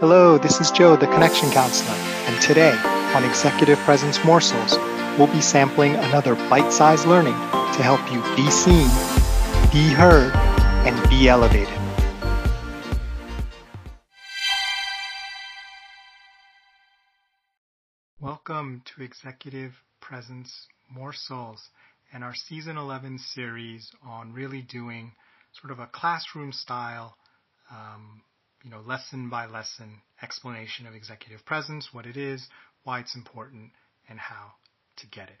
Hello, this is Joe, the Connection Counselor, and today on Executive Presence Morsels, we'll be sampling another bite sized learning to help you be seen, be heard, and be elevated. Welcome to Executive Presence Morsels and our Season 11 series on really doing sort of a classroom style um, you know, lesson by lesson explanation of executive presence, what it is, why it's important, and how to get it.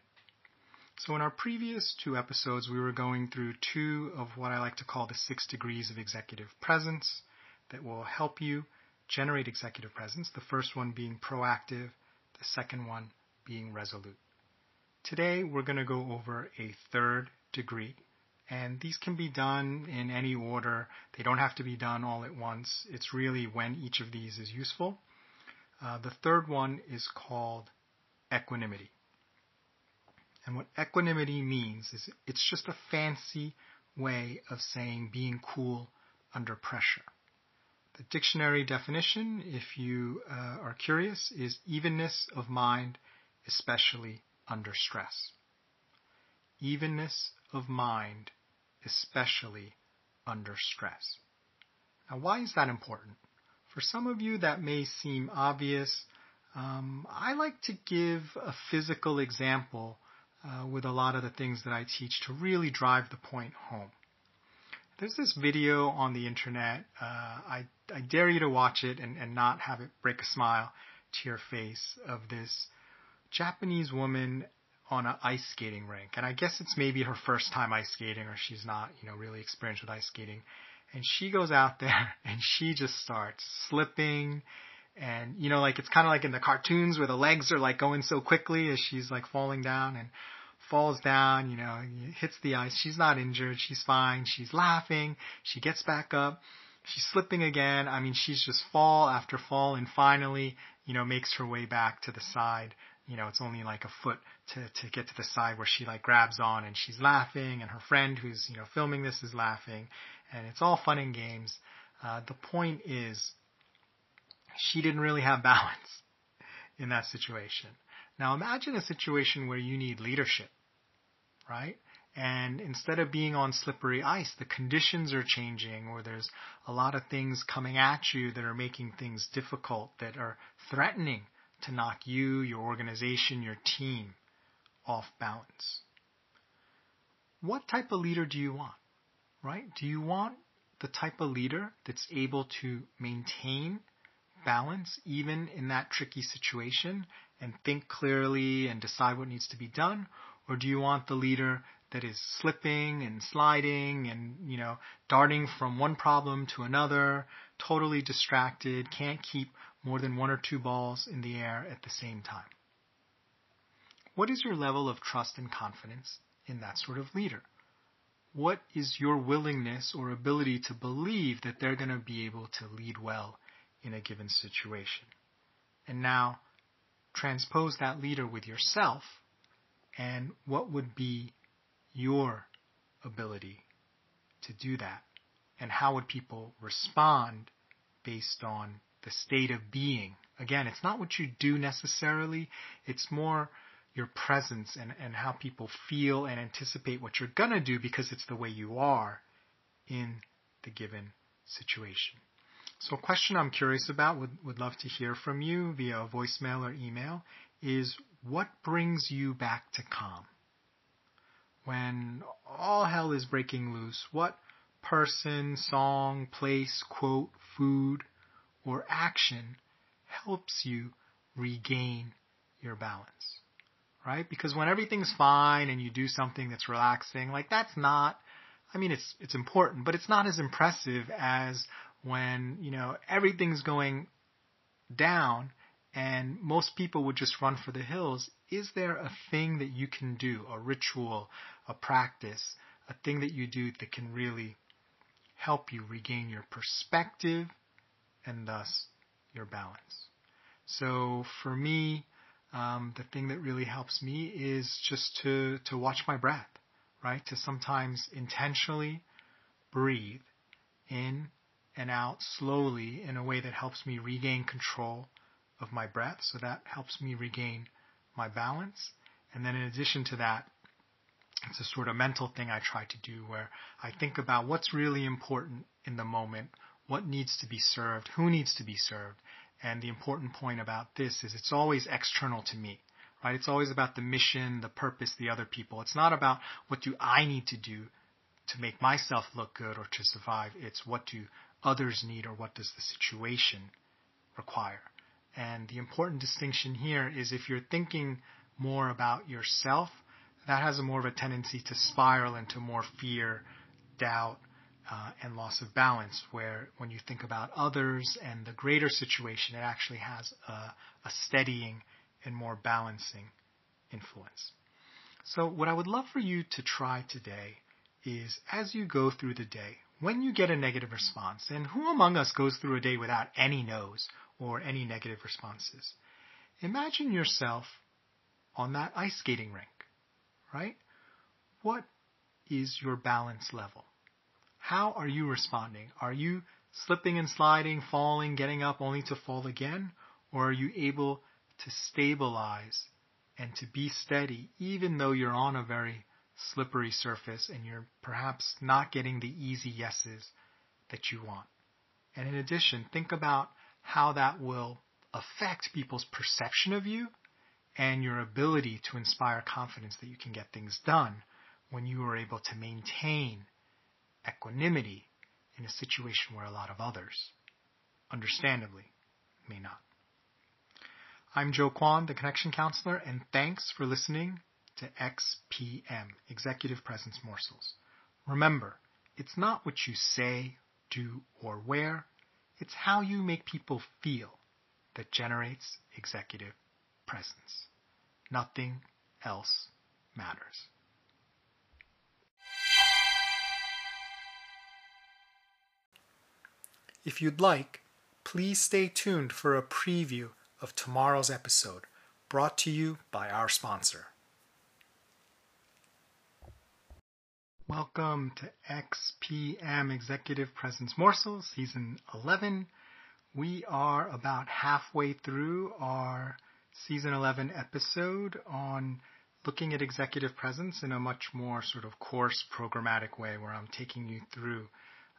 So in our previous two episodes, we were going through two of what I like to call the six degrees of executive presence that will help you generate executive presence. The first one being proactive, the second one being resolute. Today, we're going to go over a third degree, and these can be done in any order. They don't have to be done all at once. It's really when each of these is useful. Uh, the third one is called equanimity. And what equanimity means is it's just a fancy way of saying being cool under pressure. The dictionary definition, if you uh, are curious, is evenness of mind, especially under stress. Evenness of mind, especially under stress. Now, why is that important? For some of you, that may seem obvious. Um, I like to give a physical example uh, with a lot of the things that I teach to really drive the point home. There's this video on the internet. Uh, I, I, dare you to watch it and, and not have it break a smile to your face of this Japanese woman on an ice skating rink. And I guess it's maybe her first time ice skating or she's not, you know, really experienced with ice skating. And she goes out there and she just starts slipping and you know like it's kind of like in the cartoons where the legs are like going so quickly as she's like falling down and falls down, you know, hits the ice. She's not injured. She's fine. She's laughing. She gets back up. She's slipping again. I mean, she's just fall after fall and finally, you know, makes her way back to the side you know, it's only like a foot to, to get to the side where she like grabs on and she's laughing and her friend who's, you know, filming this is laughing and it's all fun and games. Uh, the point is she didn't really have balance in that situation. Now imagine a situation where you need leadership, right? And instead of being on slippery ice, the conditions are changing or there's a lot of things coming at you that are making things difficult, that are threatening to knock you, your organization, your team off balance. What type of leader do you want? Right? Do you want the type of leader that's able to maintain balance even in that tricky situation and think clearly and decide what needs to be done? Or do you want the leader that is slipping and sliding and, you know, darting from one problem to another, totally distracted, can't keep more than one or two balls in the air at the same time. What is your level of trust and confidence in that sort of leader? What is your willingness or ability to believe that they're going to be able to lead well in a given situation? And now transpose that leader with yourself and what would be your ability to do that? And how would people respond based on the state of being. Again, it's not what you do necessarily, it's more your presence and, and how people feel and anticipate what you're going to do because it's the way you are in the given situation. So, a question I'm curious about, would, would love to hear from you via voicemail or email, is what brings you back to calm? When all hell is breaking loose, what person, song, place, quote, food, or action helps you regain your balance. Right? Because when everything's fine and you do something that's relaxing, like that's not I mean it's it's important, but it's not as impressive as when, you know, everything's going down and most people would just run for the hills. Is there a thing that you can do, a ritual, a practice, a thing that you do that can really help you regain your perspective and thus your balance. So for me, um, the thing that really helps me is just to, to watch my breath, right? To sometimes intentionally breathe in and out slowly in a way that helps me regain control of my breath. So that helps me regain my balance. And then in addition to that, it's a sort of mental thing I try to do where I think about what's really important in the moment, what needs to be served, who needs to be served. And the important point about this is it's always external to me, right? It's always about the mission, the purpose, the other people. It's not about what do I need to do to make myself look good or to survive. It's what do others need or what does the situation require. And the important distinction here is if you're thinking more about yourself, that has a more of a tendency to spiral into more fear, doubt, uh, and loss of balance. Where when you think about others and the greater situation, it actually has a, a steadying and more balancing influence. So, what I would love for you to try today is as you go through the day, when you get a negative response, and who among us goes through a day without any no's or any negative responses? Imagine yourself on that ice skating rink right? What is your balance level? How are you responding? Are you slipping and sliding, falling, getting up only to fall again? Or are you able to stabilize and to be steady even though you're on a very slippery surface and you're perhaps not getting the easy yeses that you want? And in addition, think about how that will affect people's perception of you and your ability to inspire confidence that you can get things done when you are able to maintain equanimity in a situation where a lot of others, understandably, may not. I'm Joe Kwan, the Connection Counselor, and thanks for listening to XPM, Executive Presence Morsels. Remember, it's not what you say, do, or wear, it's how you make people feel that generates executive presence. Nothing else matters. If you'd like, please stay tuned for a preview of tomorrow's episode brought to you by our sponsor. Welcome to XPM Executive Presence Morsels, Season 11. We are about halfway through our season 11 episode on looking at executive presence in a much more sort of course programmatic way where I'm taking you through,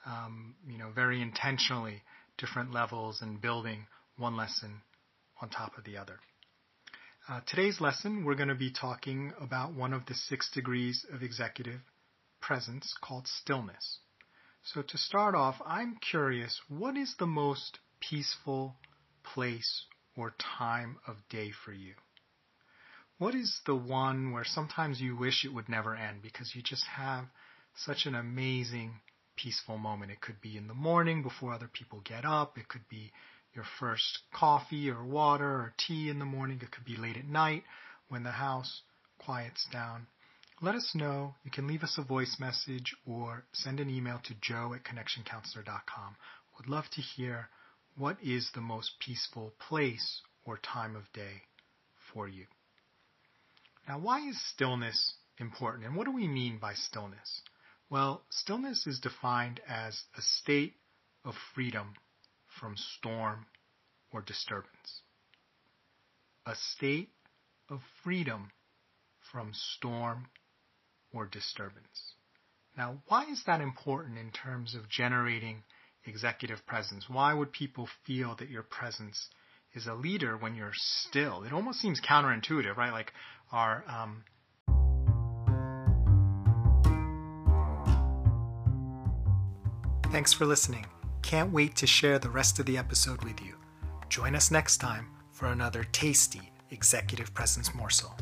um, you know, very intentionally different levels and building one lesson on top of the other. Uh, today's lesson, we're going to be talking about one of the six degrees of executive presence called stillness. So to start off, I'm curious, what is the most peaceful place or time of day for you? What is the one where sometimes you wish it would never end because you just have such an amazing, peaceful moment? It could be in the morning before other people get up. It could be your first coffee or water or tea in the morning. It could be late at night when the house quiets down. Let us know. You can leave us a voice message or send an email to joe at connectioncounselor.com. Would love to hear what is the most peaceful place or time of day for you? Now, why is stillness important? And what do we mean by stillness? Well, stillness is defined as a state of freedom from storm or disturbance. A state of freedom from storm or disturbance. Now, why is that important in terms of generating executive presence? Why would people feel that your presence is a leader when you're still? It almost seems counterintuitive, right? Like our um, Thanks for listening. Can't wait to share the rest of the episode with you. Join us next time for another tasty executive presence morsel.